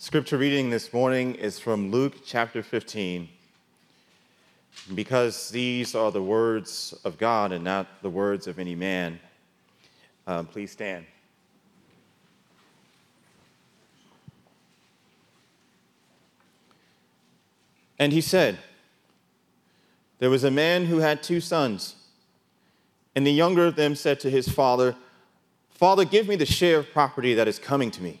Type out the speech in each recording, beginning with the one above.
Scripture reading this morning is from Luke chapter 15. Because these are the words of God and not the words of any man, um, please stand. And he said, There was a man who had two sons, and the younger of them said to his father, Father, give me the share of property that is coming to me.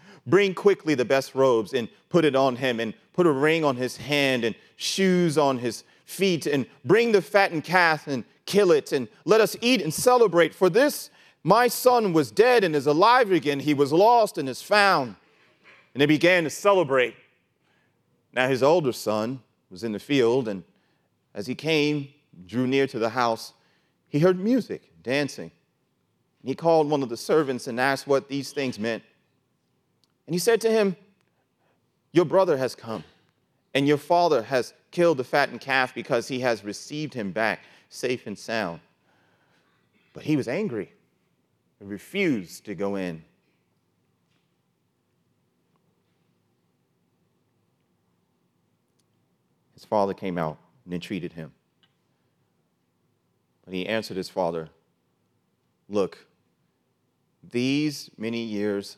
Bring quickly the best robes and put it on him, and put a ring on his hand and shoes on his feet, and bring the fattened calf and kill it, and let us eat and celebrate. For this my son was dead and is alive again. He was lost and is found. And they began to celebrate. Now his older son was in the field, and as he came, drew near to the house, he heard music, dancing. He called one of the servants and asked what these things meant. And he said to him, Your brother has come, and your father has killed the fattened calf because he has received him back safe and sound. But he was angry and refused to go in. His father came out and entreated him. But he answered his father, Look, these many years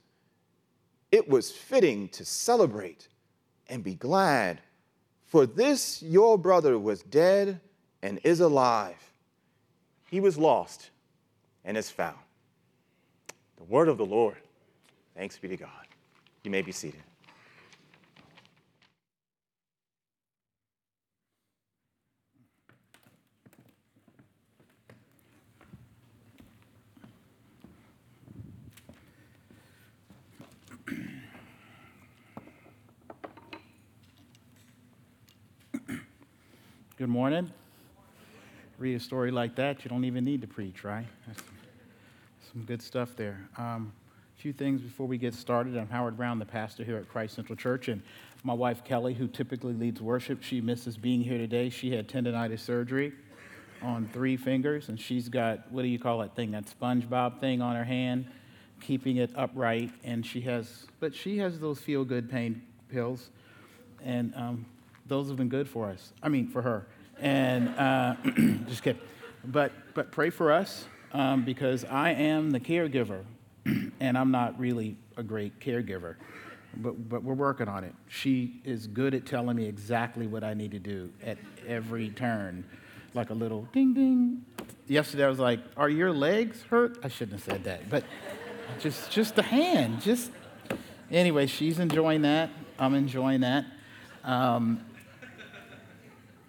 it was fitting to celebrate and be glad, for this your brother was dead and is alive. He was lost and is found. The word of the Lord. Thanks be to God. You may be seated. Good morning. Read a story like that, you don't even need to preach, right? That's some good stuff there. Um, a few things before we get started. I'm Howard Brown, the pastor here at Christ Central Church, and my wife Kelly, who typically leads worship, she misses being here today. She had tendonitis surgery on three fingers, and she's got what do you call that thing? That SpongeBob thing on her hand, keeping it upright, and she has, but she has those feel-good pain pills, and um, those have been good for us. I mean, for her. And uh, just kidding. But, but pray for us um, because I am the caregiver, and I'm not really a great caregiver. But, but we're working on it. She is good at telling me exactly what I need to do at every turn, like a little ding ding. Yesterday I was like, "Are your legs hurt?" I shouldn't have said that, but just just the hand. Just anyway, she's enjoying that. I'm enjoying that. Um,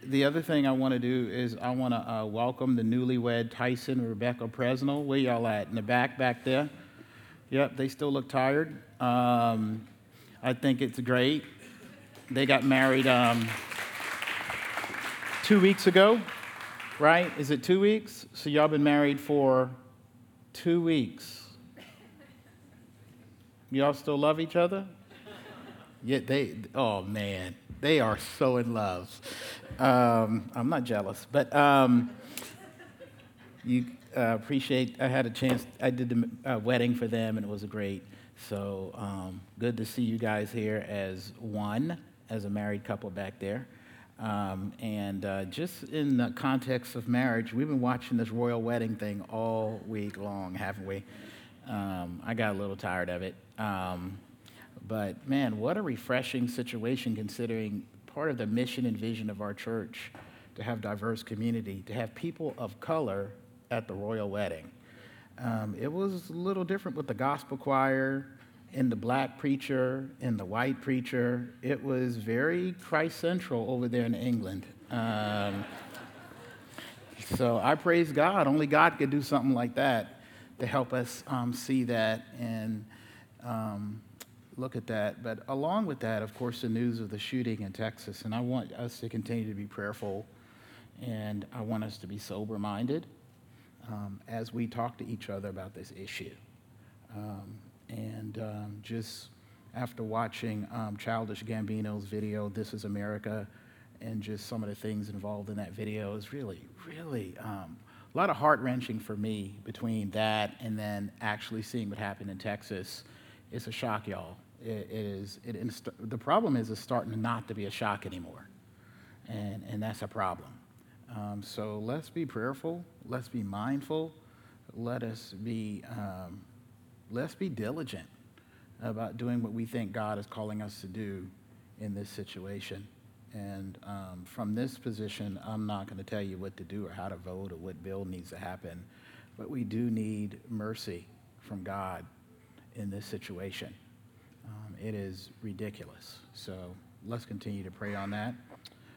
the other thing I want to do is I want to uh, welcome the newlywed Tyson and Rebecca Presnell. Where y'all at? In the back, back there? Yep, they still look tired. Um, I think it's great. They got married um, two weeks ago, right? Is it two weeks? So y'all been married for two weeks. Y'all still love each other? Yeah, they, oh man, they are so in love. Um, I'm not jealous, but um, you uh, appreciate, I had a chance, I did the uh, wedding for them and it was great. So um, good to see you guys here as one, as a married couple back there. Um, and uh, just in the context of marriage, we've been watching this royal wedding thing all week long, haven't we? Um, I got a little tired of it. Um, but man, what a refreshing situation considering part of the mission and vision of our church to have diverse community, to have people of color at the royal wedding. Um, it was a little different with the gospel choir and the black preacher and the white preacher. It was very Christ central over there in England. Um, so I praise God. Only God could do something like that to help us um, see that and um, look at that. But along with that, of course, the news of the shooting in Texas. And I want us to continue to be prayerful and I want us to be sober minded um, as we talk to each other about this issue. Um, and um, just after watching um, Childish Gambino's video, This is America, and just some of the things involved in that video is really, really um, a lot of heart wrenching for me between that and then actually seeing what happened in Texas. It's a shock, y'all. It, is. It, the problem is it's starting not to be a shock anymore, and and that's a problem. Um, so let's be prayerful. Let's be mindful. Let us be, um, let's be diligent about doing what we think God is calling us to do in this situation. And um, from this position, I'm not going to tell you what to do or how to vote or what bill needs to happen, but we do need mercy from God in this situation. It is ridiculous. So let's continue to pray on that.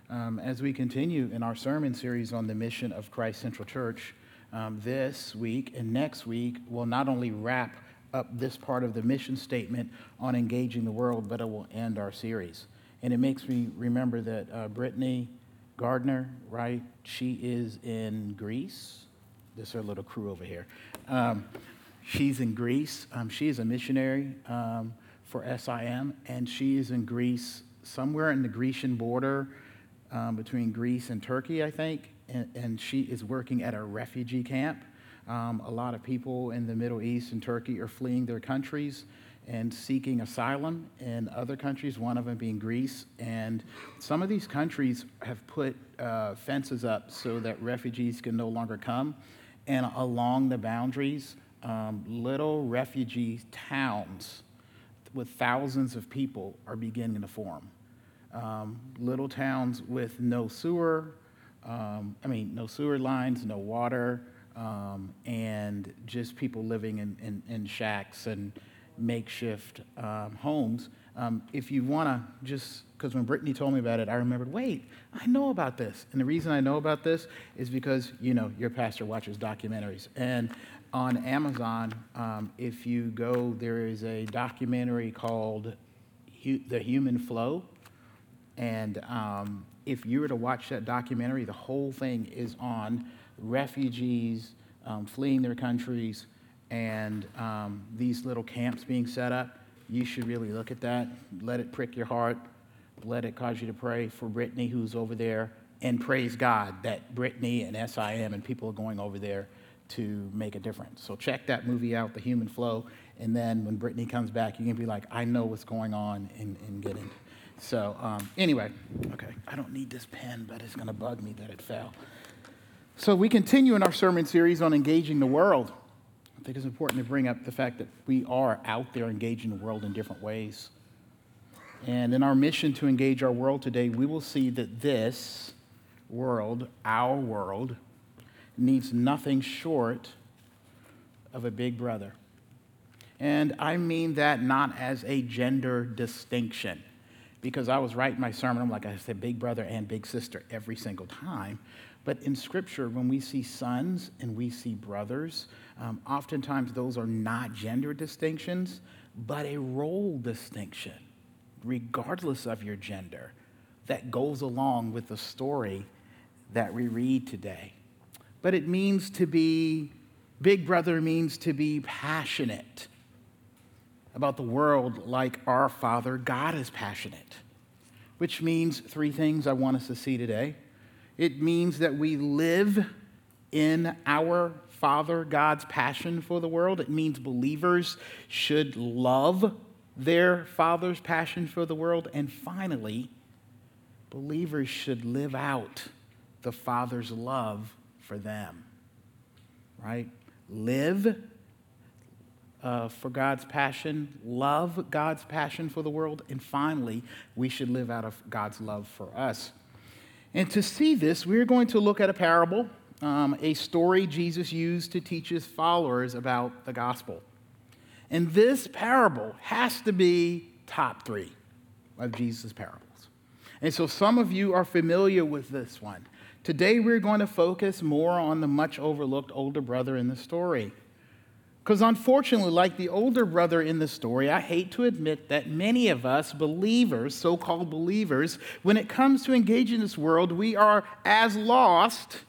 Um, as we continue in our sermon series on the mission of Christ Central Church, um, this week and next week will not only wrap up this part of the mission statement on engaging the world, but it will end our series. And it makes me remember that uh, Brittany Gardner, right? She is in Greece. This is her little crew over here. Um, she's in Greece. Um, she is a missionary um, for SIM, and she is in Greece, somewhere in the Grecian border um, between Greece and Turkey, I think, and, and, she is working at a refugee camp. Um, a lot of people in the Middle East and Turkey are fleeing their countries and seeking asylum in other countries, one of them being Greece. And some of these countries have put uh, fences up so that refugees can no longer come. And along the boundaries, um, little refugee towns with thousands of people are beginning to form um, little towns with no sewer, um, I mean, no sewer lines, no water, um, and just people living in, in, in shacks and makeshift um, homes. Um, if you want to just, because when Brittany told me about it, I remembered, wait, I know about this. And the reason I know about this is because, you know, your pastor watches documentaries. And on Amazon, um, if you go, there is a documentary called The Human Flow and um, if you were to watch that documentary, the whole thing is on refugees um, fleeing their countries and um, these little camps being set up. You should really look at that. Let it prick your heart. Let it cause you to pray for Brittany, who's over there. And praise God that Brittany and SIM and people are going over there to make a difference. So check that movie out, The Human Flow. And then when Brittany comes back, you can be like, I know what's going on and, and get so um, anyway, okay, I don't need this pen, but it's going to bug me that it fell. So we continue in our sermon series on engaging the world. I think it's important to bring up the fact that we are out there engaging the world in different ways. And in our mission to engage our world today, we will see that this world, our world, needs nothing short of a big brother. And I mean that not as a gender distinction because I was writing my sermon. I'm like, I said big brother and big sister every single time. But in Scripture, when we see sons and we see brothers, um, oftentimes those are not gender distinctions, but a role distinction, regardless of your gender, that goes along with the story that we read today. But it means to be, big brother means to be passionate about the world like our Father God is passionate, which means three things I want us to see today. It means that we live in our Father God's passion for the world. It means believers should love their Father's passion for the world. And finally, believers should live out the Father's love for them. Right? Live uh, for God's passion, love God's passion for the world, and finally, we should live out of God's love for us. And to see this, we're going to look at a parable, um, a story Jesus used to teach his followers about the gospel. And this parable has to be top three of Jesus' parables. And so some of you are familiar with this one. Today, we're going to focus more on the much overlooked older brother in the story. Because unfortunately, like the older brother in the story, I hate to admit that many of us believers, so called believers, when it comes to engaging this world, we are as lost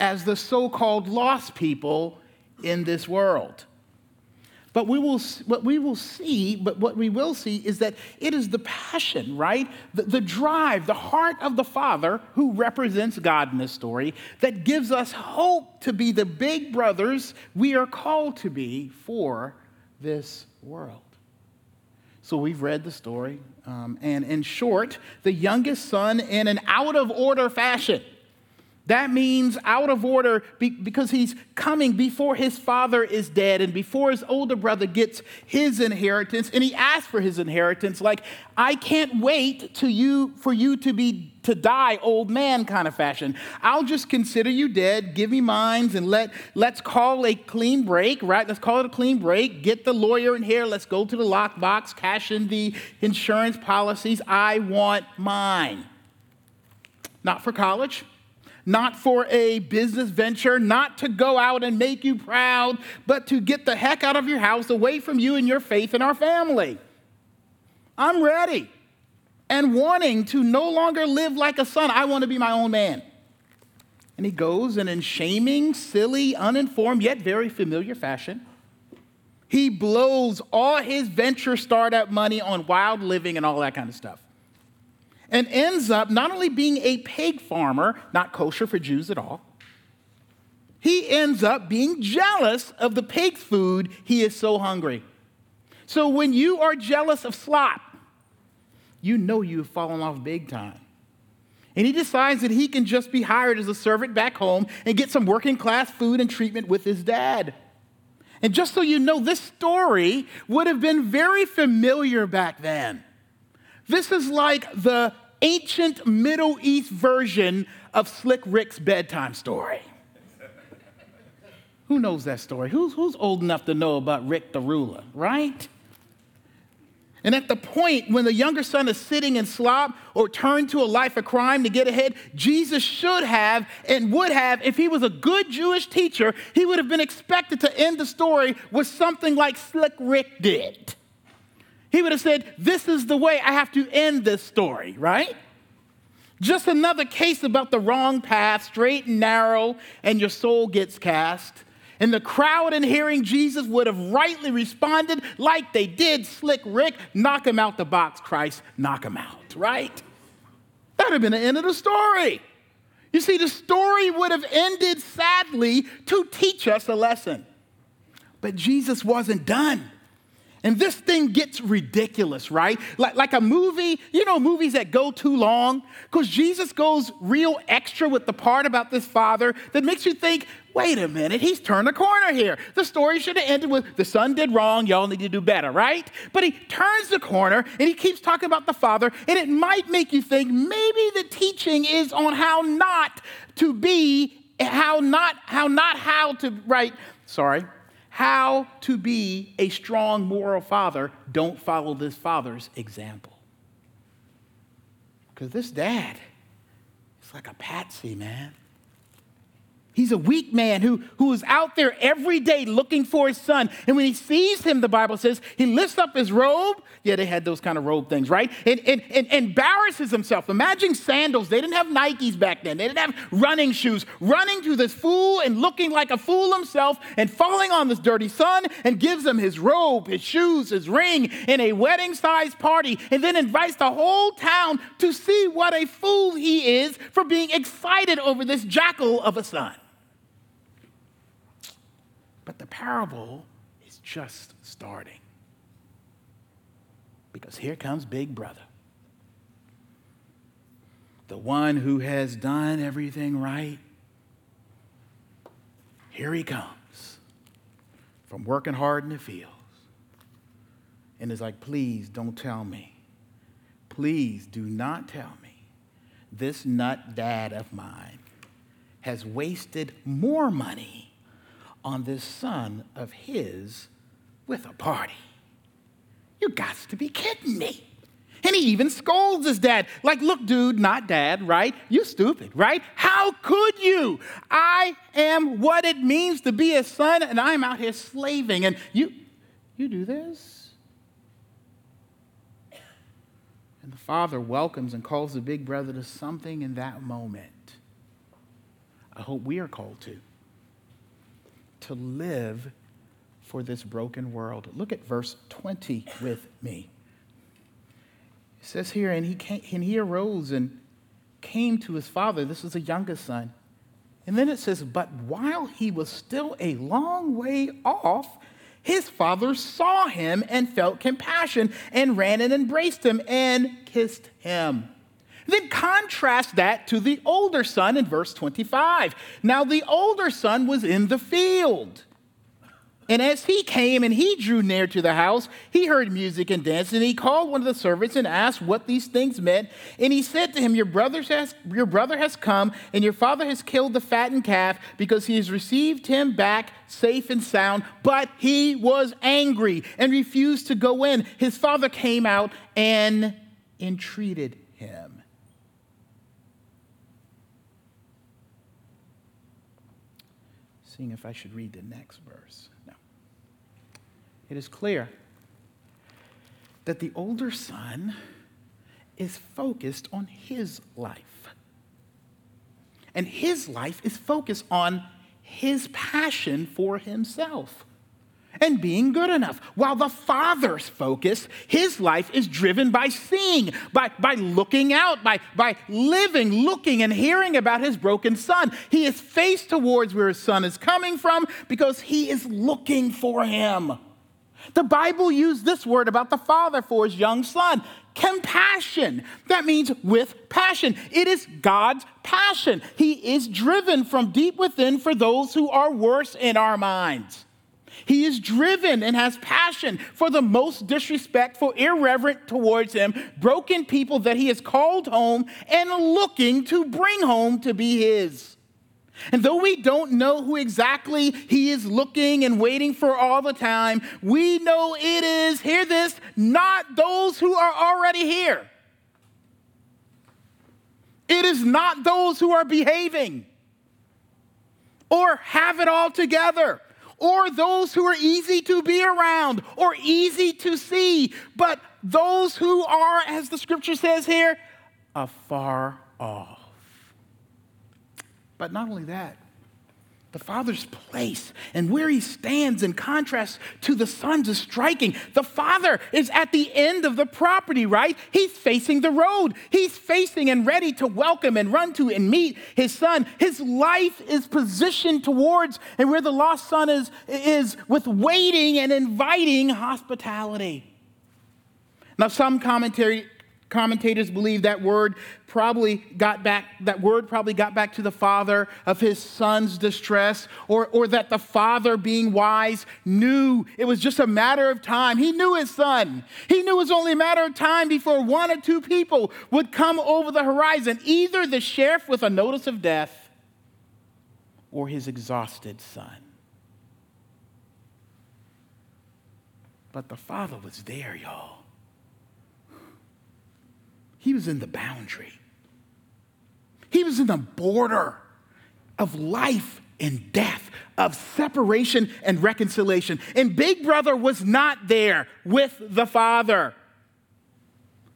as the so called lost people in this world. But we will, what we will see, but what we will see is that it is the passion, right? The, the drive, the heart of the Father, who represents God in this story, that gives us hope to be the big brothers we are called to be for this world. So we've read the story, um, and in short, the youngest son, in an out of order fashion, that means out of order because he's coming before his father is dead and before his older brother gets his inheritance and he asks for his inheritance like I can't wait to you for you to be to die old man kind of fashion. I'll just consider you dead, give me mines and let let's call a clean break, right? Let's call it a clean break. Get the lawyer in here, let's go to the lockbox, cash in the insurance policies. I want mine. Not for college not for a business venture, not to go out and make you proud, but to get the heck out of your house, away from you and your faith and our family. I'm ready and wanting to no longer live like a son. I want to be my own man. And he goes and in shaming, silly, uninformed, yet very familiar fashion, he blows all his venture startup money on wild living and all that kind of stuff and ends up not only being a pig farmer, not kosher for Jews at all, he ends up being jealous of the pig's food. He is so hungry. So when you are jealous of slop, you know you've fallen off big time. And he decides that he can just be hired as a servant back home and get some working class food and treatment with his dad. And just so you know, this story would have been very familiar back then. This is like the ancient Middle East version of Slick Rick's bedtime story. Who knows that story? Who's, who's old enough to know about Rick the ruler, right? And at the point when the younger son is sitting in slop or turned to a life of crime to get ahead, Jesus should have and would have, if he was a good Jewish teacher, he would have been expected to end the story with something like Slick Rick did. He would have said, This is the way I have to end this story, right? Just another case about the wrong path, straight and narrow, and your soul gets cast. And the crowd, in hearing Jesus, would have rightly responded like they did Slick Rick knock him out the box, Christ, knock him out, right? That would have been the end of the story. You see, the story would have ended sadly to teach us a lesson. But Jesus wasn't done. And this thing gets ridiculous, right? Like, like a movie, you know, movies that go too long, because Jesus goes real extra with the part about this father that makes you think, wait a minute, he's turned a corner here. The story should have ended with the son did wrong, y'all need to do better, right? But he turns the corner and he keeps talking about the father, and it might make you think maybe the teaching is on how not to be, how not, how not how to, right? Sorry, how to be a strong moral father, don't follow this father's example. Because this dad is like a patsy, man. He's a weak man who, who is out there every day looking for his son. And when he sees him, the Bible says, he lifts up his robe. Yeah, they had those kind of robe things, right? And, and, and, embarrasses himself. Imagine sandals. They didn't have Nikes back then, they didn't have running shoes. Running to this fool and looking like a fool himself and falling on this dirty son and gives him his robe, his shoes, his ring in a wedding sized party. And then invites the whole town to see what a fool he is for being excited over this jackal of a son. But the parable is just starting. Because here comes Big Brother. The one who has done everything right. Here he comes from working hard in the fields. And is like, please don't tell me. Please do not tell me this nut dad of mine has wasted more money on this son of his with a party. You got to be kidding me. And he even scolds his dad. Like, look, dude, not dad, right? You stupid, right? How could you? I am what it means to be a son, and I'm out here slaving. And you, you do this? And the father welcomes and calls the big brother to something in that moment. I hope we are called to to live for this broken world. Look at verse 20 with me. It says here, and he, came, and he arose and came to his father. This was the youngest son. And then it says, But while he was still a long way off, his father saw him and felt compassion and ran and embraced him and kissed him. Then contrast that to the older son in verse 25. Now, the older son was in the field. And as he came and he drew near to the house, he heard music and dancing. And he called one of the servants and asked what these things meant. And he said to him, Your, has, your brother has come, and your father has killed the fattened calf because he has received him back safe and sound. But he was angry and refused to go in. His father came out and entreated him. Seeing if I should read the next verse. No. It is clear that the older son is focused on his life. And his life is focused on his passion for himself and being good enough. While the Father's focus, his life is driven by seeing, by, by looking out, by, by living, looking, and hearing about his broken son. He is faced towards where his son is coming from because he is looking for him. The Bible used this word about the father for his young son compassion. That means with passion. It is God's passion. He is driven from deep within for those who are worse in our minds. He is driven and has passion for the most disrespectful, irreverent towards him, broken people that he has called home and looking to bring home to be his. And though we don't know who exactly he is looking and waiting for all the time, we know it is, hear this, not those who are already here. It is not those who are behaving or have it all together or those who are easy to be around or easy to see, but those who are, as the scripture says here, afar off. But not only that, the Father's place and where he stands in contrast to the Son's is striking. The Father is at the end of the property, right? He's facing the road. He's facing and ready to welcome and run to and meet his Son. His life is positioned towards and where the lost Son is, is with waiting and inviting hospitality. Now, some commentary Commentators believe that word probably got back, that word probably got back to the father of his son's distress, or, or that the father, being wise, knew it was just a matter of time. He knew his son. He knew it was only a matter of time before one or two people would come over the horizon, either the sheriff with a notice of death or his exhausted son. But the father was there, y'all. He was in the boundary, he was in the border of life and death, of separation and reconciliation. And Big Brother was not there with the Father.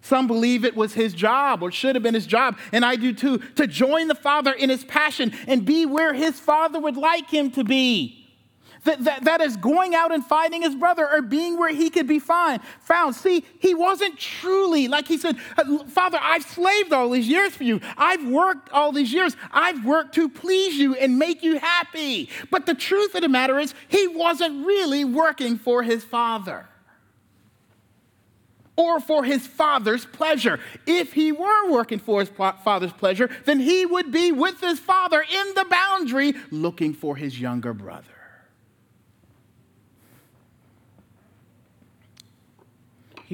Some believe it was his job or should have been his job, and I do too, to join the Father in his passion and be where his Father would like him to be. That, that, that is going out and finding his brother or being where he could be found. See, he wasn't truly, like he said, uh, Father, I've slaved all these years for you. I've worked all these years. I've worked to please you and make you happy. But the truth of the matter is, he wasn't really working for his father or for his father's pleasure. If he were working for his father's pleasure, then he would be with his father in the boundary looking for his younger brother.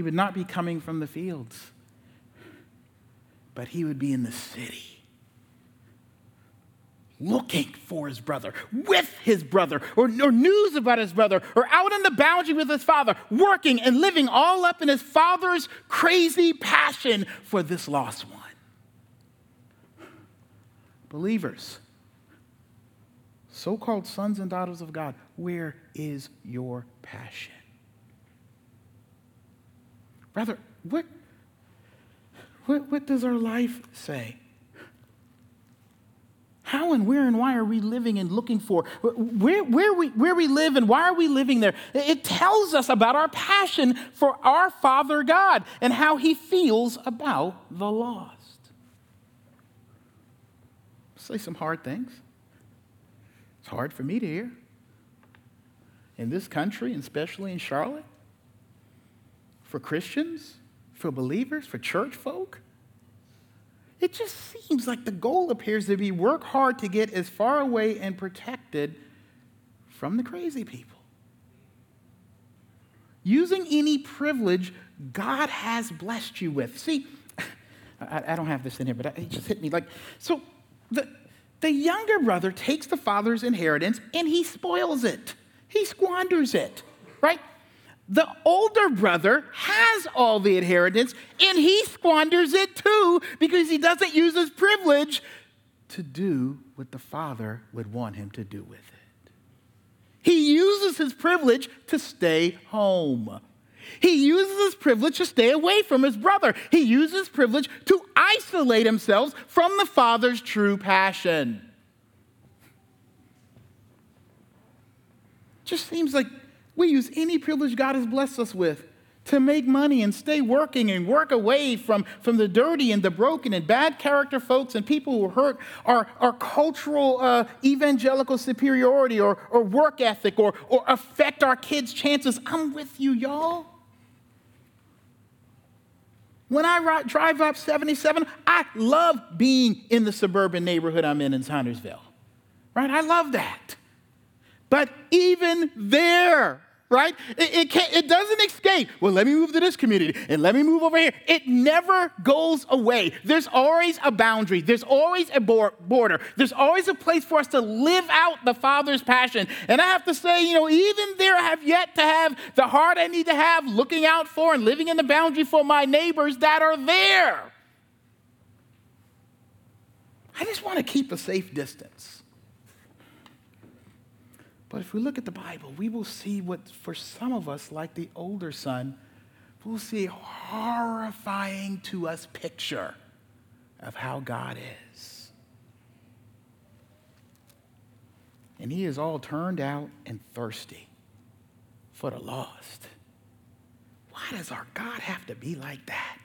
He would not be coming from the fields, but he would be in the city looking for his brother, with his brother, or, or, news about his brother, or out on the boundary with his father, working and living all up in his father's crazy passion for this lost one. Believers, so called sons and daughters of God, where is your passion? Rather, what, what, what does our life say? How and where and why are we living and looking for? Where, where, we, where we live and why are we living there? It tells us about our passion for our Father God and how He feels about the lost. Say some hard things. It's hard for me to hear. In this country, and especially in Charlotte, for Christians, for believers, for church folk, it just seems like the goal appears to be work hard to get as far away and protected from the crazy people. Using any privilege God has blessed you with. See, I, I don't have this in here, but it just hit me. Like, so the, the younger brother takes the father's inheritance and he spoils it, he squanders it, right? The older brother has all the inheritance and he squanders it too because he doesn't use his privilege to do what the father would want him to do with it. He uses his privilege to stay home. He uses his privilege to stay away from his brother. He uses his privilege to isolate himself from the father's true passion. Just seems like we use any privilege God has blessed us with to make money and stay working and work away from, from the dirty and the broken and bad character folks and people who hurt our, our cultural uh, evangelical superiority or, or work ethic or, or affect our kids' chances. I'm with you, y'all. When I drive up 77, I love being in the suburban neighborhood I'm in in Saundersville. Right? I love that. But even there, right? It, it, can't, it doesn't escape. Well, let me move to this community and let me move over here. It never goes away. There's always a boundary, there's always a border, there's always a place for us to live out the Father's passion. And I have to say, you know, even there, I have yet to have the heart I need to have looking out for and living in the boundary for my neighbors that are there. I just want to keep a safe distance. But if we look at the Bible, we will see what, for some of us, like the older son, we'll see a horrifying to us picture of how God is. And he is all turned out and thirsty for the lost. Why does our God have to be like that?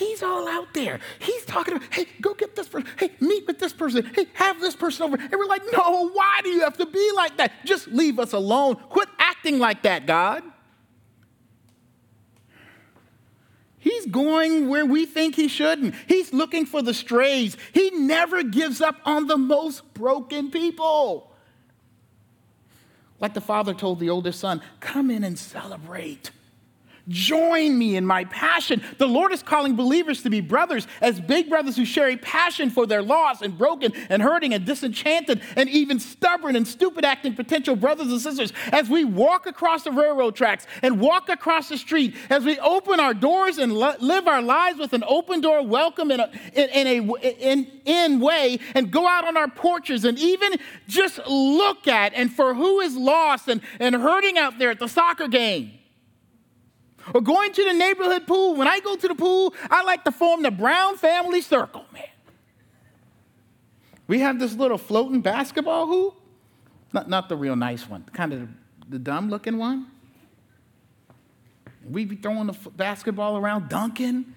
He's all out there. He's talking about, hey, go get this person. Hey, meet with this person. Hey, have this person over. And we're like, no, why do you have to be like that? Just leave us alone. Quit acting like that, God. He's going where we think he shouldn't. He's looking for the strays. He never gives up on the most broken people. Like the father told the older son, come in and celebrate. Join me in my passion. The Lord is calling believers to be brothers, as big brothers who share a passion for their lost and broken and hurting and disenchanted and even stubborn and stupid acting potential brothers and sisters. As we walk across the railroad tracks and walk across the street, as we open our doors and live our lives with an open door welcome in a, in, in a in, in way and go out on our porches and even just look at and for who is lost and, and hurting out there at the soccer game or going to the neighborhood pool. When I go to the pool, I like to form the Brown family circle, man. We have this little floating basketball hoop. Not, not the real nice one, kind of the, the dumb looking one. We be throwing the basketball around, dunking.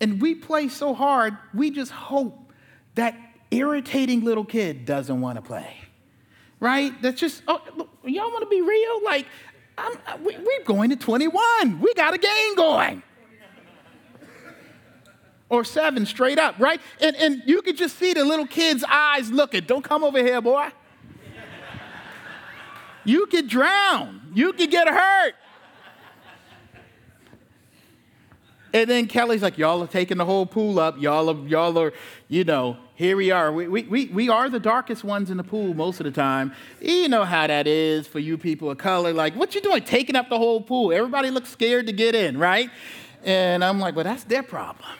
And we play so hard, we just hope that irritating little kid doesn't want to play. Right? That's just, oh, y'all want to be real? Like, I'm, uh, we, we're going to 21. We got a game going. Or seven straight up, right? And, and you could just see the little kid's eyes looking. Don't come over here, boy. You could drown. You could get hurt. And then Kelly's like, y'all are taking the whole pool up. Y'all are, y'all are, you know, here we are. We, we, we are the darkest ones in the pool most of the time. You know how that is for you people of color. Like, what you doing taking up the whole pool? Everybody looks scared to get in, right? And I'm like, well, that's their problem.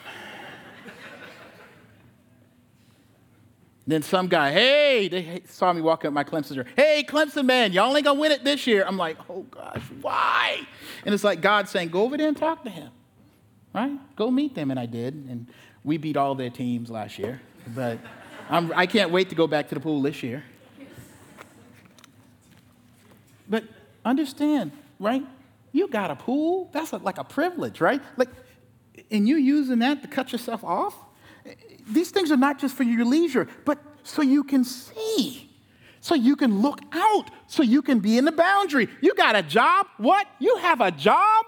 then some guy, hey, they saw me walking up my Clemson shirt. Hey, Clemson man, y'all ain't gonna win it this year. I'm like, oh gosh, why? And it's like God saying, go over there and talk to him right? Go meet them. And I did. And we beat all their teams last year. But I'm, I can not wait to go back to the pool this year. But understand, right? You got a pool. That's a, like a privilege, right? Like, and you using that to cut yourself off? These things are not just for your leisure, but so you can see, so you can look out, so you can be in the boundary. You got a job. What? You have a job?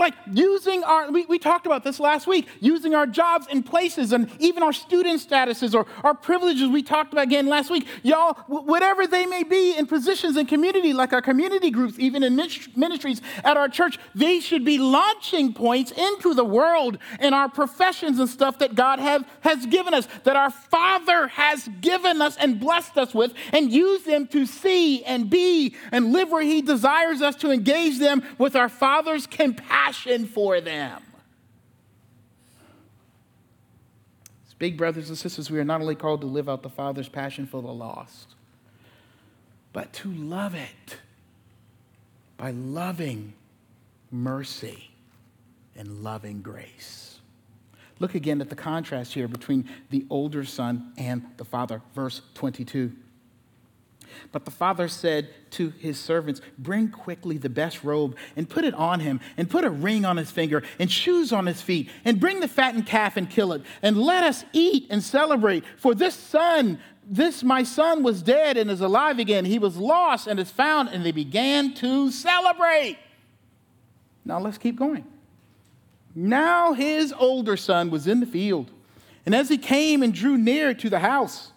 Like using our, we, we talked about this last week, using our jobs and places and even our student statuses or our privileges we talked about again last week. Y'all, whatever they may be in positions in community, like our community groups, even in ministries at our church, they should be launching points into the world and our professions and stuff that God have, has given us, that our Father has given us and blessed us with, and use them to see and be and live where He desires us to engage them with our Father's compassion passion for them. As big brothers and sisters, we are not only called to live out the Father's passion for the lost, but to love it by loving mercy and loving grace. Look again at the contrast here between the older son and the father. Verse 22. But the father said to his servants, Bring quickly the best robe and put it on him, and put a ring on his finger and shoes on his feet, and bring the fattened calf and kill it, and let us eat and celebrate. For this son, this my son was dead and is alive again. He was lost and is found, and they began to celebrate. Now let's keep going. Now his older son was in the field, and as he came and drew near to the house,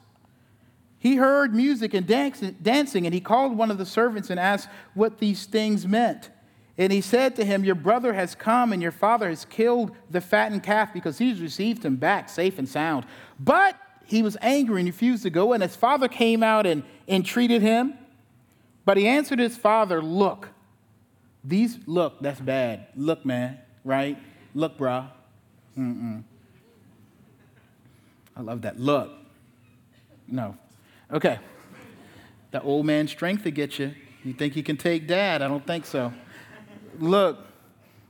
he heard music and dancing, and he called one of the servants and asked what these things meant. And he said to him, Your brother has come, and your father has killed the fattened calf because he's received him back safe and sound. But he was angry and refused to go, and his father came out and entreated him. But he answered his father, Look, these, look, that's bad. Look, man, right? Look, brah. Mm-mm. I love that. Look. No, Okay. The old man strength to get you. You think you can take dad? I don't think so. Look,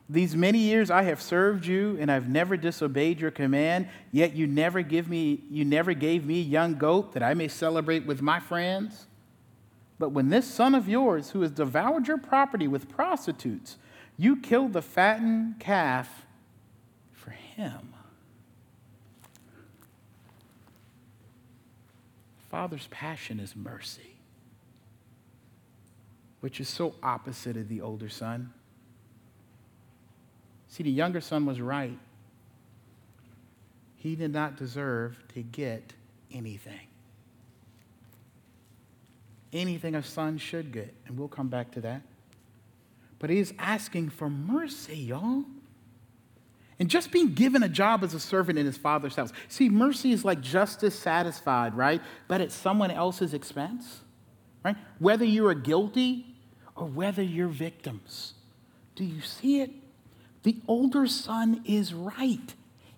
these many years I have served you and I've never disobeyed your command, yet you never give me you never gave me young goat that I may celebrate with my friends. But when this son of yours who has devoured your property with prostitutes, you killed the fattened calf for him. Father's passion is mercy, which is so opposite of the older son. See, the younger son was right. He did not deserve to get anything. Anything a son should get, and we'll come back to that. but he is asking for mercy, y'all. And just being given a job as a servant in his father's house. See, mercy is like justice satisfied, right? But at someone else's expense, right? Whether you are guilty or whether you're victims. Do you see it? The older son is right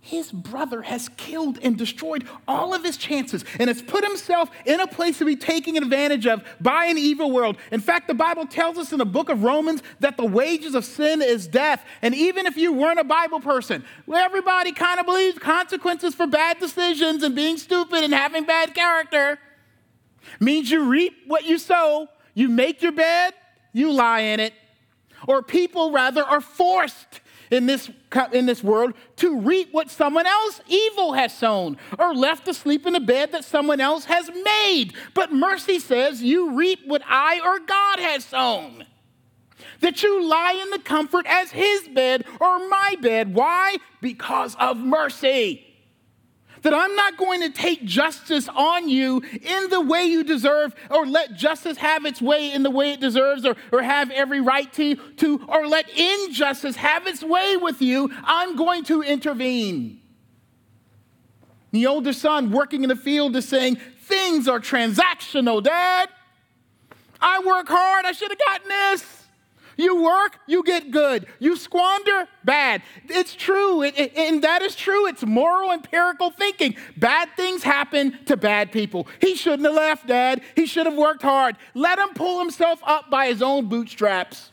his brother has killed and destroyed all of his chances and has put himself in a place to be taken advantage of by an evil world. In fact, the Bible tells us in the book of Romans that the wages of sin is death. And even if you weren't a Bible person, everybody kind of believes consequences for bad decisions and being stupid and having bad character means you reap what you sow. You make your bed, you lie in it. Or people, rather, are forced in this, in this world to reap what someone else evil has sown or left to sleep in the bed that someone else has made. But mercy says you reap what I or God has sown. That you lie in the comfort as his bed or my bed. Why? Because of mercy that I'm not going to take justice on you in the way you deserve, or let justice have its way in the way it deserves, or, or have every right to, to, or let injustice have its way with you. I'm going to intervene. The older son working in the field is saying, Things are transactional, Dad. I work hard, I should have gotten this. You work, you get good. You squander, bad. It's true, it, it, and that is true. It's moral, empirical thinking. Bad things happen to bad people. He shouldn't have left, Dad. He should have worked hard. Let him pull himself up by his own bootstraps.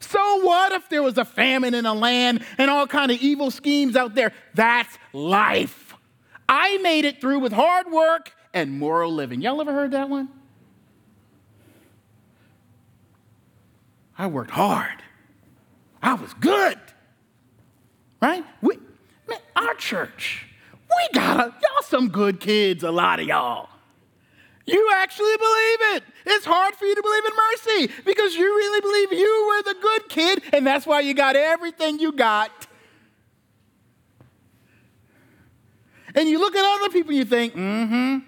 So what if there was a famine in a land and all kind of evil schemes out there? That's life. I made it through with hard work and moral living. Y'all ever heard that one? I worked hard. I was good. Right? We, man, our church, we got a, y'all some good kids, a lot of y'all. You actually believe it. It's hard for you to believe in mercy because you really believe you were the good kid and that's why you got everything you got. And you look at other people and you think, mm hmm,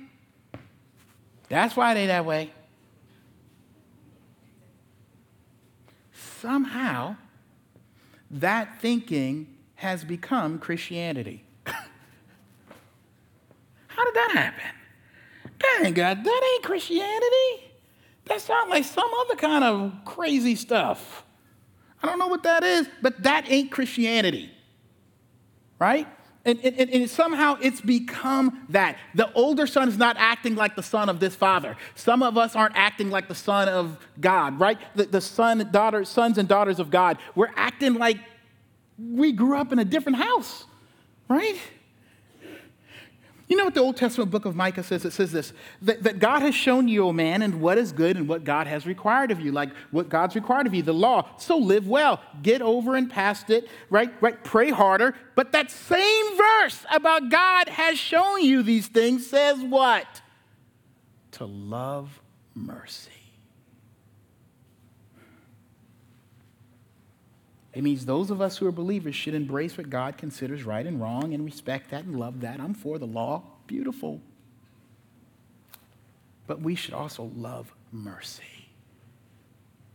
that's why they that way. Somehow that thinking has become Christianity. How did that happen? That ain't God, that ain't Christianity. That sounds like some other kind of crazy stuff. I don't know what that is, but that ain't Christianity. Right? And, and, and, somehow it's become that. The older son is not acting like the son of this father. Some of us aren't acting like the son of God, right? The, the son, daughter, sons and daughters of God. We're acting like we grew up in a different house, right? You know what the Old Testament book of Micah says? It says this that, that, God has shown you, O man, and what is good and what God has required of you, like what God's required of you, the law. So live well, get over and past it, right? Right? Pray harder. But that same verse about God has shown you these things says what? To love mercy. It means those of us who are believers should embrace what God considers right and wrong and respect that and love that. I'm for the law. Beautiful. But we should also love mercy.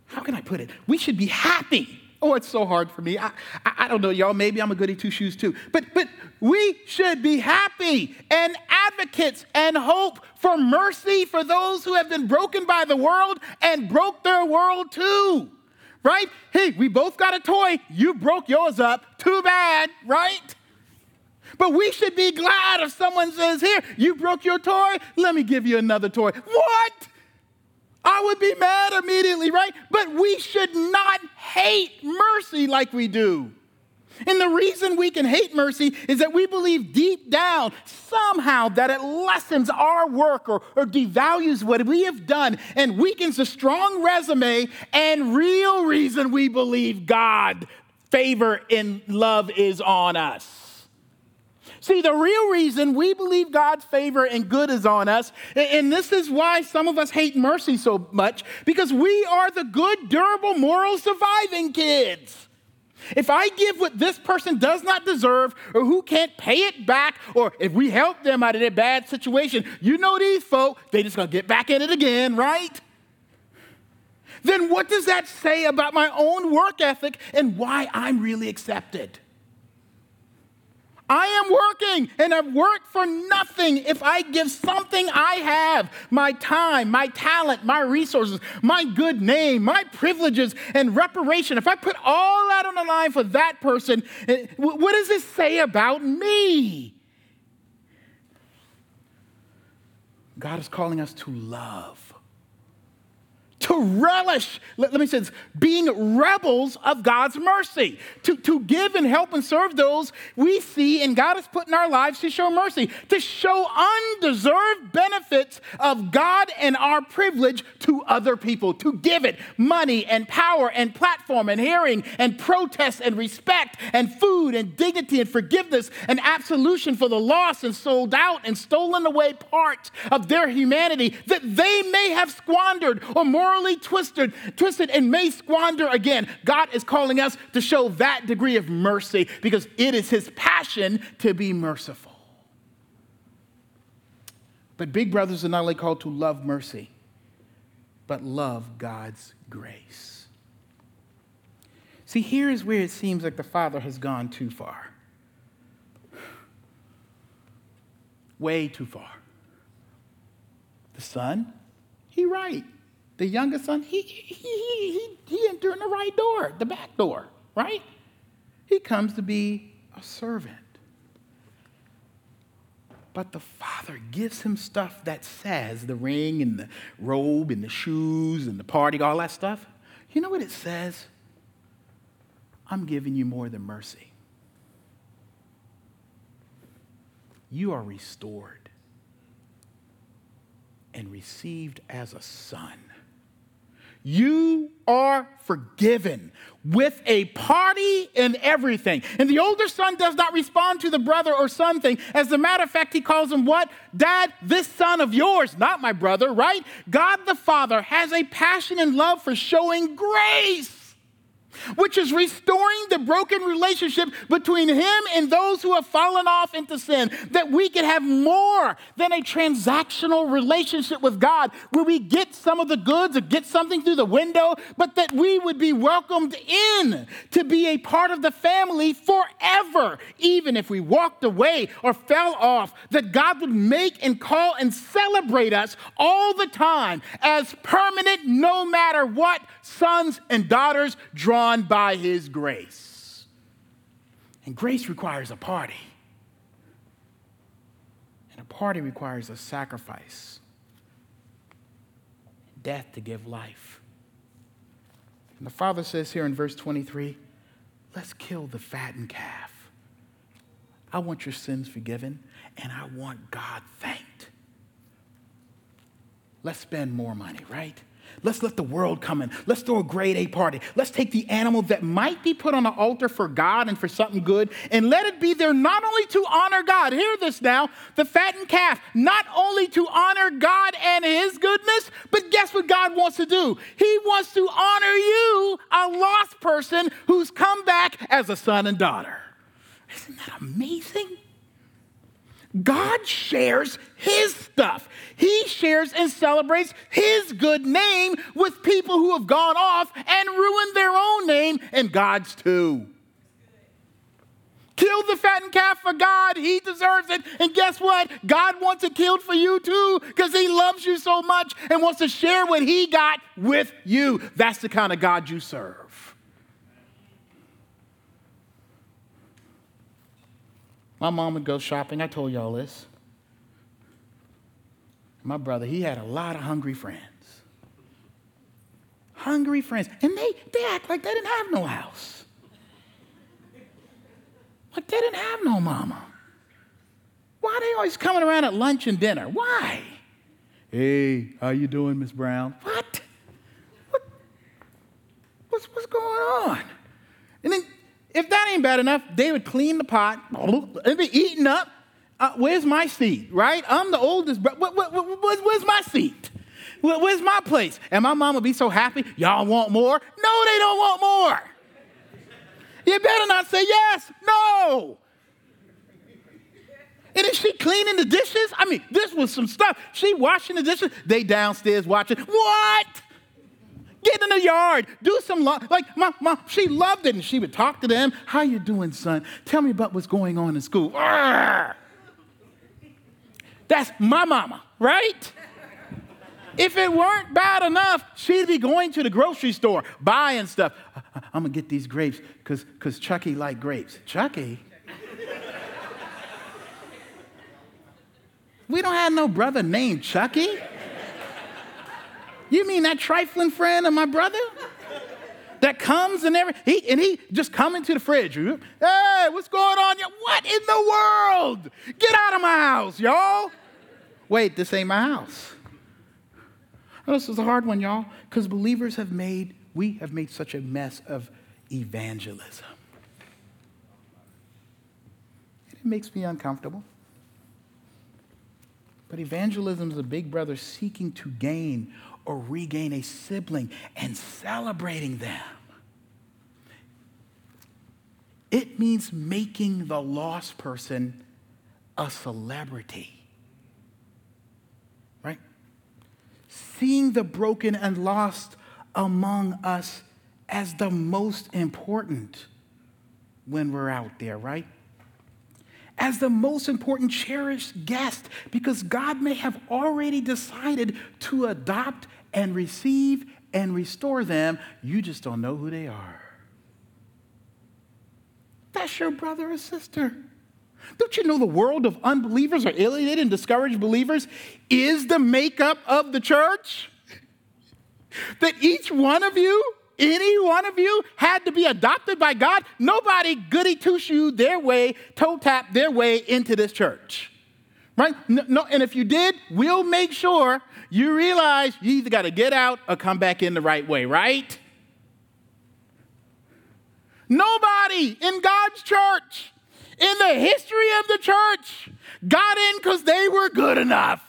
How can I put it? We should be happy. Oh, it's so hard for me. I, I, I don't know, y'all. Maybe I'm a goody two shoes too. But, but we should be happy and advocates and hope for mercy for those who have been broken by the world and broke their world too right? Hey, we both got a toy. You broke yours up. Too bad, right? But we should be glad if someone says, Here, you broke your toy. Let me give you another toy. What? I would be mad immediately, right? But we should not hate mercy like we do. And the reason we can hate mercy is that we believe deep down somehow that it lessens our work or, or devalues what we have done and weakens a strong resume and real reason we believe God favor and love is on us. See, the real reason we believe God's favor and good is on us, and this is why some of us hate mercy so much, because we are the good, durable, moral, surviving kids. If I give what this person does not deserve or who can't pay it back, or if we help them out of their bad situation, you know these folk, they just gonna get back in it again, right? then what does that say about my own work ethic and why I'm really accepted? I am working and I've worked for nothing if I give something I have my time, my talent, my resources, my good name, my privileges, and reparation. If I put all that on the line for that person, what does this say about me? God is calling us to love to relish, let, let, me say this, being rebels of God's mercy, to, to give and help and serve those we see and God has put in our lives to show mercy, to show undeserved benefits of God and our privilege to other people, to give it money and power and platform and hearing and protest and respect and food and dignity and forgiveness and absolution for the lost and sold out and stolen away parts of their humanity that they may have squandered or more twisted, twisted and may squander again. God is calling us to show that degree of mercy because it is his passion to be merciful. But big brothers are not only called to love mercy, but love God's grace. See, here is where it seems like the Father has gone too far. Way too far. The Son, he right the youngest son, he, he, he, he entered the right door, the back door, right? He comes to be a servant. But the father gives him stuff that says the ring and the robe and the shoes and the party, all that stuff. You know what it says? I'm giving you more than mercy. You are restored and received as a son. You are forgiven with a party and everything. And the older son does not respond to the brother or son thing. As a matter of fact, he calls him what? Dad, this son of yours, not my brother, right? God the Father has a passion and love for showing grace which is restoring the broken relationship between him and those who have fallen off into sin, that we can have more than a transactional relationship with God where we get some of the goods or get something through the window, but that we would be welcomed in to be a part of the family forever, even if we walked away or fell off, that God would make and call and celebrate us all the time as permanent, no matter what, sons and daughters drawn by his grace. And grace requires a party. And a party requires a sacrifice, death to give life. And the Father says here in verse 23 let's kill the fattened calf. I want your sins forgiven, and I want God thanked. Let's spend more money, right? Let's let the world come in. Let's throw a grade A party. Let's take the animal that might be put on the altar for God and for something good and let it be there not only to honor God, hear this now, the fattened calf, not only to honor God and his goodness, but guess what God wants to do? He wants to honor you, a lost person who's come back as a son and daughter. Isn't that amazing? God shares his stuff. He shares and celebrates his good name with people who have gone off and ruined their own name and God's too. Kill the fattened calf for God. He deserves it. And guess what? God wants it killed for you too because He loves you so much and wants to share what He got with you. That's the kind of God you serve. My mom would go shopping. I told y'all this. My brother, he had a lot of hungry friends. Hungry friends. And they, they act like they didn't have no house. Like they didn't have no mama. Why are they always coming around at lunch and dinner? Why? Hey, how you doing, Miss Brown? What? what? What's, what's going on? And then if that ain't bad enough, they would clean the pot, and be eating up. Uh, where's my seat, right? I'm the oldest, but where, where, where's, where's my seat? Where, where's my place? And my mom would be so happy, y'all want more? No, they don't want more. You better not say yes, no. And is she cleaning the dishes? I mean, this was some stuff. She washing the dishes. They downstairs watching. What? Get in the yard. Do some love. Like, mom, mom, she loved it. And she would talk to them. How you doing, son? Tell me about what's going on in school. That's my mama, right? If it weren't bad enough, she'd be going to the grocery store, buying stuff. I'm gonna get these grapes because because Chucky like grapes. Chucky? we don't have no brother named Chucky. You mean that trifling friend of my brother? That comes and every he and he just come into the fridge. Hey, what's going on? What in the world? Get out of my house, y'all. Wait, this ain't my house. this is a hard one, y'all, because believers have made, we have made such a mess of evangelism. And It makes me uncomfortable. But evangelism is a big brother seeking to gain or regain a sibling and celebrating them. It means making the lost person a celebrity. Right? Seeing the broken and lost among us as the most important when we're out there, right? as the most important cherished guest because God may have already decided to adopt and receive and restore them. You just don't know who they are. That's your brother or sister. Don't you know the world of unbelievers or alienated and discouraged believers is the makeup of the church? That each one of you any one of you had to be adopted by God, nobody goody two shoe their way, toe tap their way into this church. Right? No, no, and if you did, we'll make sure you realize you either got to get out or come back in the right way, right? Nobody in God's church, in the history of the church, got in because they were good enough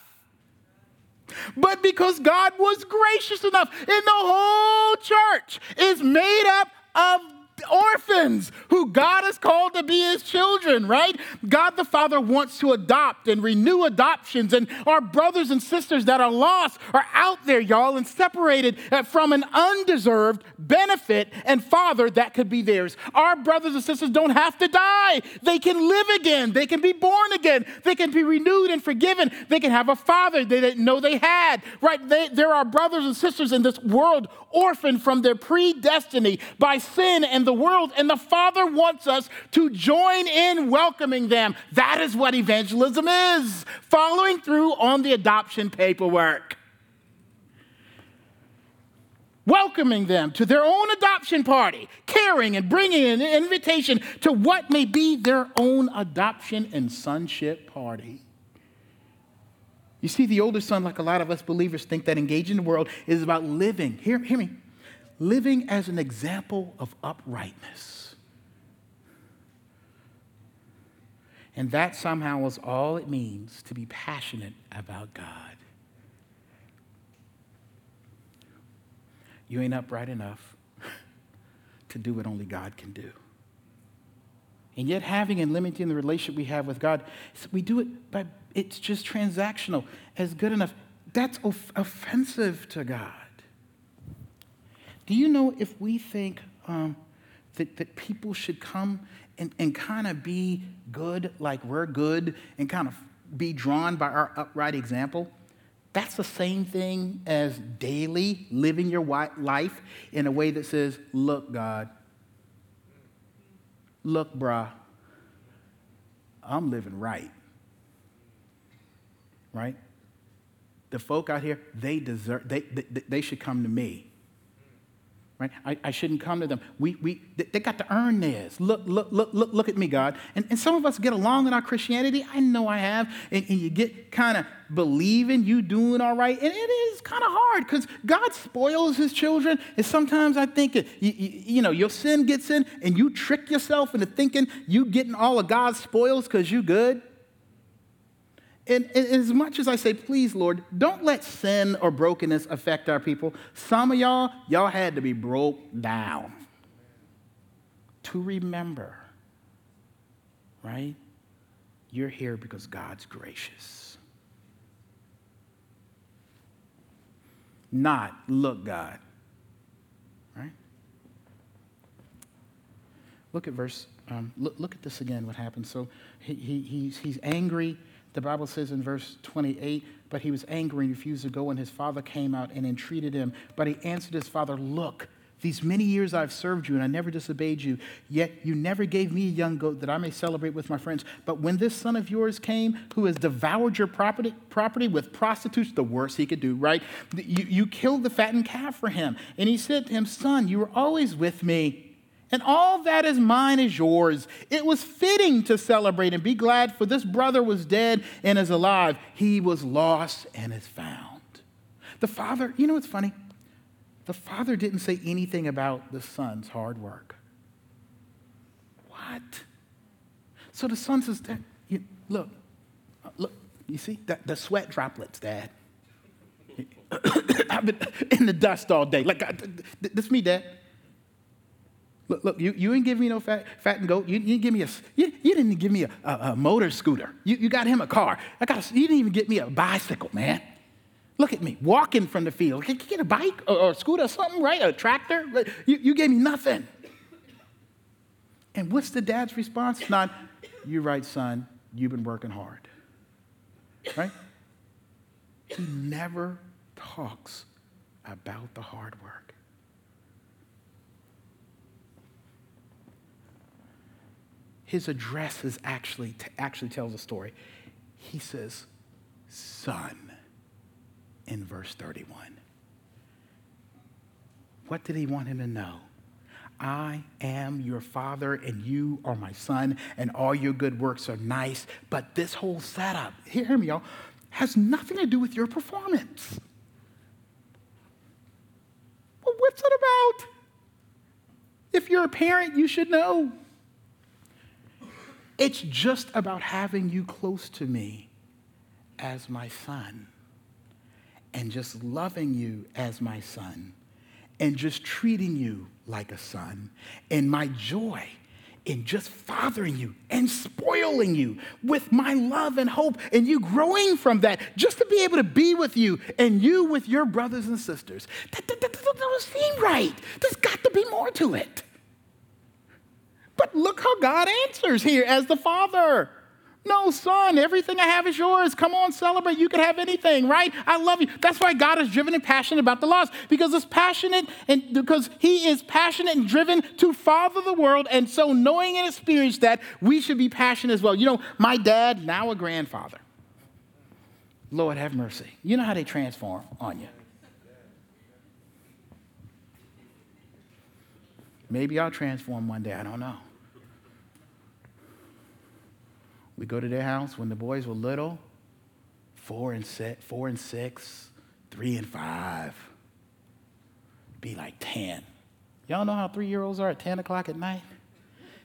but because God was gracious enough. And the whole church is made up of orphans who God has called to be his children, right? God the Father wants to adopt and renew adoptions, and our brothers and sisters that are lost are out there, y'all, and separated uh, from an undeserved benefit and Father that could be theirs. Our brothers and sisters don't have to die, they can live again, they can be born again, they can be renewed and forgiven, they can have a Father they didn't know they had, right? They, there are brothers and sisters in this world orphaned from their predestiny by sin and the world, and the Father wants us to join in welcoming them. That is what evangelism is following through on the adoption paperwork. Welcoming them to their own adoption party, caring and bringing an invitation to what may be their own adoption and sonship party. You see, the older son, like a lot of us believers, think that engaging the world is about living. Hear, hear me living as an example of uprightness. And that somehow is all it means to be passionate about God. You ain't upright enough to do what only God can do. And yet, having and limiting the relationship we have with God, we do it by, it's just transactional, as good enough. That's off- offensive to God. Do you know if we think um, that, that people should come and, and kind of be good like we're good and kind of be drawn by our upright example? That's the same thing as daily living your life in a way that says, Look, God, look, brah, I'm living right. Right? The folk out here, they deserve, they, they, they should come to me right? I, I shouldn't come to them. We, we, they got to earn theirs. Look, look, look, look, look at me, God. And, and some of us get along in our Christianity. I know I have. And, and you get kind of believing you doing all right. And it is kind of hard because God spoils his children. And sometimes I think, you, you, you, know, your sin gets in and you trick yourself into thinking you getting all of God's spoils because you good. And, and, as much as I say, please, Lord, don't let sin or brokenness affect our people. Some of y'all, y'all had to be broke down to remember, right? You're here because God's gracious. Not, look, God, right? Look at verse, um, look, look, at this again, what happens. So he, he, he's, he's angry the Bible says in verse 28, but he was angry and refused to go, and his father came out and entreated him. But he answered his father, Look, these many years I've served you and I never disobeyed you, yet you never gave me a young goat that I may celebrate with my friends. But when this son of yours came, who has devoured your property, property with prostitutes, the worst he could do, right? You, you killed the fattened calf for him. And he said to him, Son, you were always with me and all that is mine is yours. It was fitting to celebrate and be glad, for this brother was dead and is alive. He was lost and is found. The father, you know what's funny? The father didn't say anything about the son's hard work. What? So the son says, you, look, uh, look, you see the, the sweat droplets, Dad. I've been in the dust all day. Like, this me, Dad. Look, look you, you didn't give me no fat, fat and goat. You, you didn't give me a, you, you didn't give me a, a, a, motor scooter. You, you got him a car. I got a, you didn't even get me a bicycle, man. Look at me, walking from the field. Can you get a bike or, or a scooter or something, right? A tractor? You, you gave me nothing. And what's the dad's response? Not, you're right, son, you've been working hard. Right? He never talks about the hard work. His address is actually, actually tells a story. He says, son in verse 31. What did he want him to know? I am your father, and you are my son, and all your good works are nice. But this whole setup, hear me, y'all, has nothing to do with your performance. Well, what's it about? If you're a parent, you should know. It's just about having you close to me as my son and just loving you as my son and just treating you like a son and my joy in just fathering you and spoiling you with my love and hope and you growing from that just to be able to be with you and you with your brothers and sisters. That, that, that, that doesn't seem right. There's got to be more to it. But look how God answers here as the Father. No, son, everything I have is yours. Come on, celebrate. You can have anything, right? I love you. That's why God is driven and passionate about the lost because it's passionate and because He is passionate and driven to father the world. And so, knowing and experience that, we should be passionate as well. You know, my dad, now a grandfather. Lord have mercy. You know how they transform on you. Maybe I'll transform one day. I don't know. We go to their house when the boys were little, four and six, four and six, three and five. Be like 10. Y'all know how three year olds are at 10 o'clock at night?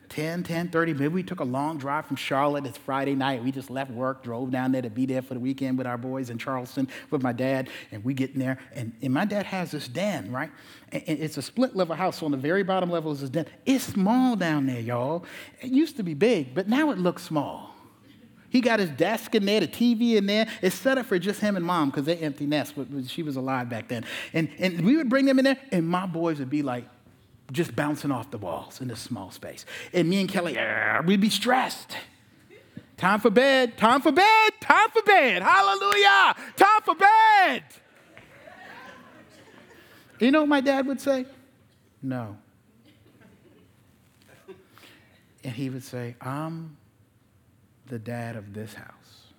10, 10 30. Maybe we took a long drive from Charlotte. It's Friday night. We just left work, drove down there to be there for the weekend with our boys in Charleston with my dad. And we get in there. And, and my dad has this den, right? And it's a split level house. So on the very bottom level is his den. It's small down there, y'all. It used to be big, but now it looks small. He got his desk in there, the TV in there. It's set up for just him and mom because they're empty nest. She was alive back then. And, and we would bring them in there, and my boys would be like just bouncing off the walls in this small space. And me and Kelly, we'd be stressed. Time for bed, time for bed, time for bed. Hallelujah. Time for bed. You know what my dad would say? No. And he would say, I'm the dad of this house?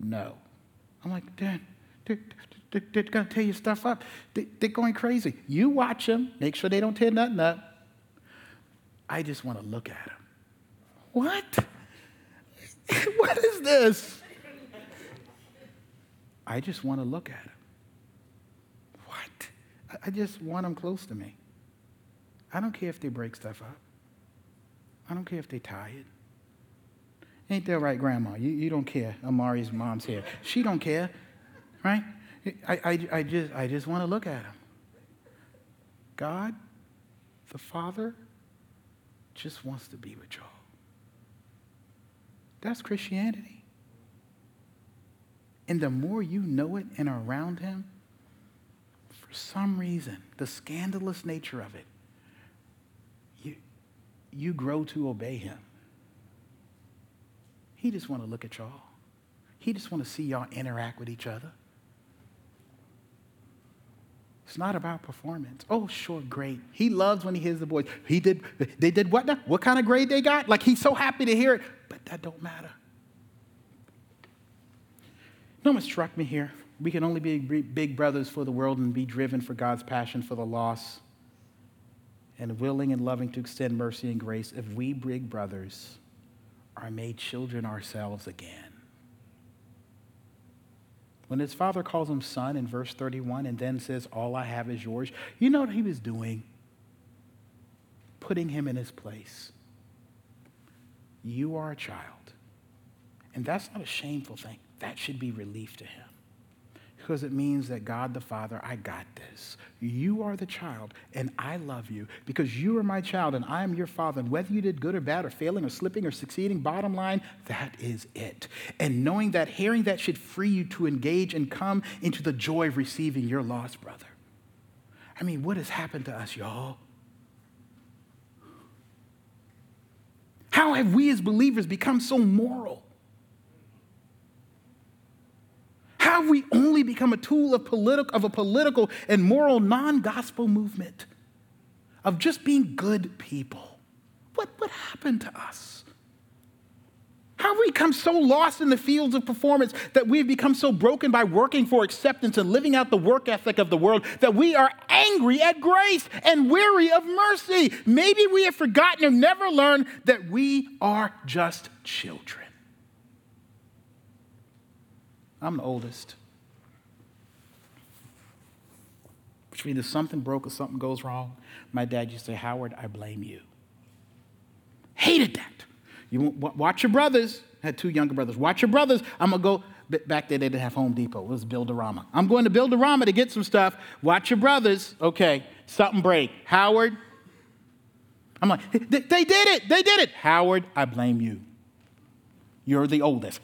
No. I'm like, Dad, they're, they're, they're going to tear your stuff up. They, they're going crazy. You watch them, make sure they don't tear nothing up. I just want to look at them. What? what is this? I just want to look at them. What? I just want them close to me. I don't care if they break stuff up. I don't care if they're tired. Ain't that right, Grandma? You, you don't care. Amari's mom's here. She don't care, right? I, I, I just, I just want to look at him. God, the Father, just wants to be with y'all. That's Christianity. And the more you know it and are around him, for some reason, the scandalous nature of it, you, you grow to obey him. He just want to look at y'all. He just want to see y'all interact with each other. It's not about performance. Oh, sure, great. He loves when he hears the voice. He did, they did what now? What kind of grade they got? Like he's so happy to hear it, but that don't matter. No one struck me here? We can only be big brothers for the world and be driven for God's passion for the lost and willing and loving to extend mercy and grace if we big brothers are made children ourselves again. When his father calls him son in verse 31 and then says, All I have is yours, you know what he was doing? Putting him in his place. You are a child. And that's not a shameful thing. That should be relief to him because it means that God the Father, I got this. You are the child, and I love you because you are my child, and I am your father. And whether you did good or bad, or failing, or slipping, or succeeding, bottom line, that is it. And knowing that, hearing that should free you to engage and come into the joy of receiving your lost brother. I mean, what has happened to us, y'all? How have we as believers become so moral? Have we only become a tool of, politi- of a political and moral non gospel movement of just being good people? What, what happened to us? How have we become so lost in the fields of performance that we've become so broken by working for acceptance and living out the work ethic of the world that we are angry at grace and weary of mercy? Maybe we have forgotten or never learned that we are just children. I'm the oldest. Which means if something broke or something goes wrong, my dad used to say, Howard, I blame you. Hated that. You watch your brothers. I had two younger brothers. Watch your brothers. I'm gonna go. Back there, they didn't have Home Depot. It was Builderama. I'm going to Builderama to get some stuff. Watch your brothers. Okay, something break. Howard. I'm like, they did it. They did it. Howard, I blame you. You're the oldest.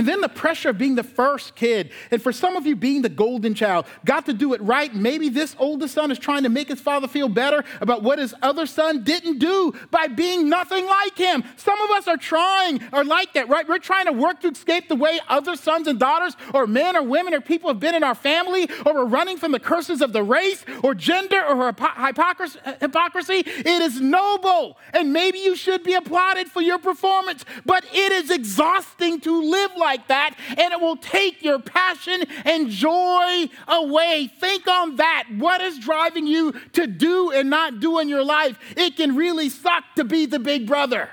And then the pressure of being the first kid. And for some of you, being the golden child, got to do it right. Maybe this oldest son is trying to make his father feel better about what his other son didn't do by being nothing like him. Some of us are trying, or like that, right? We're trying to work to escape the way other sons and daughters, or men or women, or people have been in our family, or we're running from the curses of the race, or gender, or hypocrisy. It is noble, and maybe you should be applauded for your performance, but it is exhausting to live like like that, and it will take your passion and joy away. Think on that. What is driving you to do and not do in your life? It can really suck to be the big brother.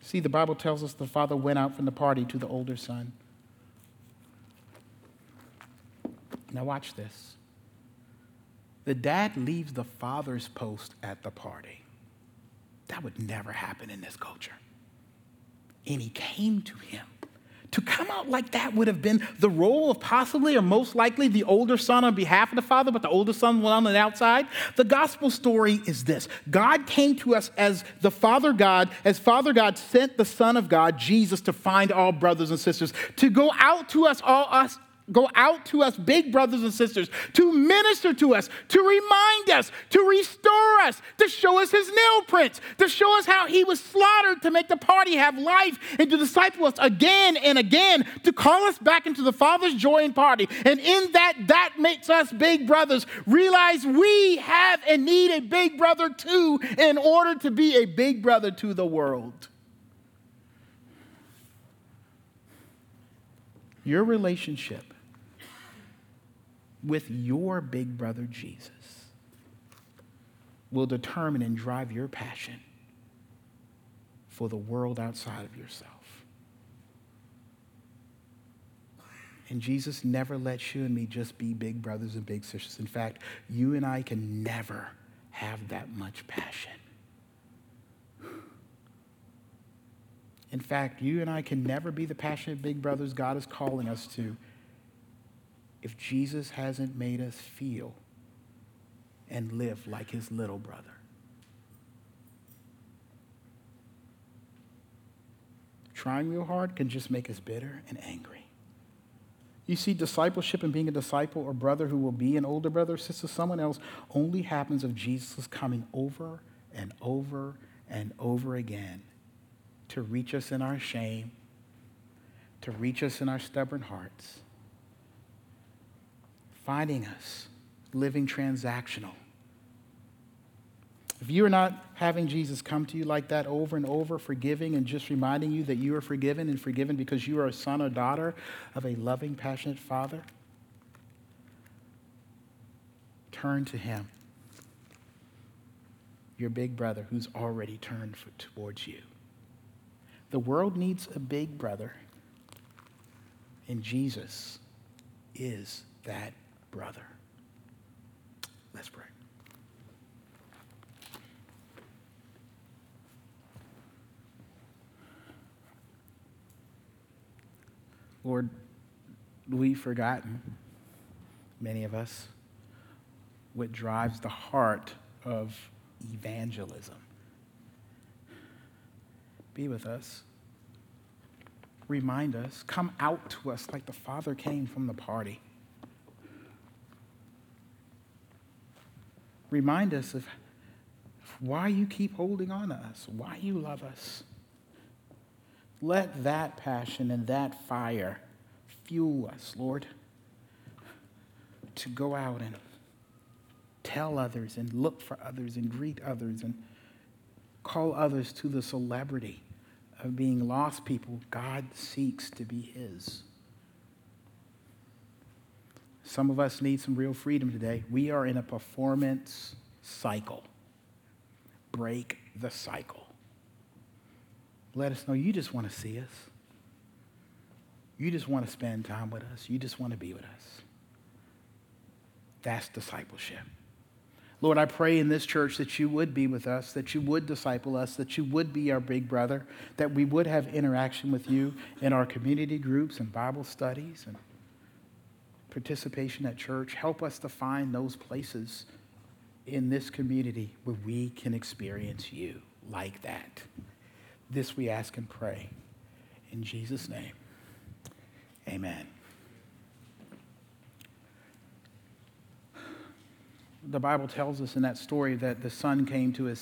See, the Bible tells us the father went out from the party to the older son. Now, watch this. The dad leaves the father's post at the party. That would never happen in this culture. And he came to him. To come out like that would have been the role of possibly or most likely the older son on behalf of the father, but the older son went on the outside. The gospel story is this God came to us as the Father God, as Father God sent the Son of God, Jesus, to find all brothers and sisters, to go out to us, all us, go out to us, big brothers and sisters, to minister to us, to remind us, to restore us, to show us his nail prints, to show us how he was slaughtered to make the party have life, and to disciple us again and again, to call us back into the Father's joy and party. And in that, that makes us big brothers realize we have and need a big brother too in order to be a big brother to the world. Your relationship with your big brother Jesus will determine and drive your passion for the world outside of yourself. And Jesus never lets you and me just be big brothers and big sisters. In fact, you and I can never have that much passion. In fact, you and I can never be the passionate big brothers God is calling us to if Jesus hasn't made us feel and live like his little brother. Trying real hard can just make us bitter and angry. You see, discipleship and being a disciple or brother who will be an older brother or sister, someone else, only happens if Jesus is coming over and over and over again to reach us in our shame, to reach us in our stubborn hearts, finding us living transactional. If you are not having Jesus come to you like that over and over, forgiving and just reminding you that you are forgiven and forgiven because you are a son or daughter of a loving, passionate Father, turn to Him, your big brother who's already turned for, towards you. The world needs a big brother, and Jesus is that brother. Let's pray. Lord, we've forgotten, many of us, what drives the heart of evangelism. Be with us. Remind us. Come out to us like the Father came from the party. Remind us of why you keep holding on to us, why you love us. Let that passion and that fire fuel us, Lord, to go out and tell others and look for others and greet others and call others to the celebrity of being lost people God seeks to be His. Some of us need some real freedom today. We are in a performance cycle. Break the cycle. Let us know you just want to see us. You just want to spend time with us. You just want to be with us. That's discipleship. Lord, I pray in this church that you would be with us, that you would disciple us, that you would be our big brother, that we would have interaction with you in our community groups and Bible studies and participation at church. Help us to find those places in this community where we can experience you like that. This we ask and pray. In Jesus' name, amen. The Bible tells us in that story that the son came to his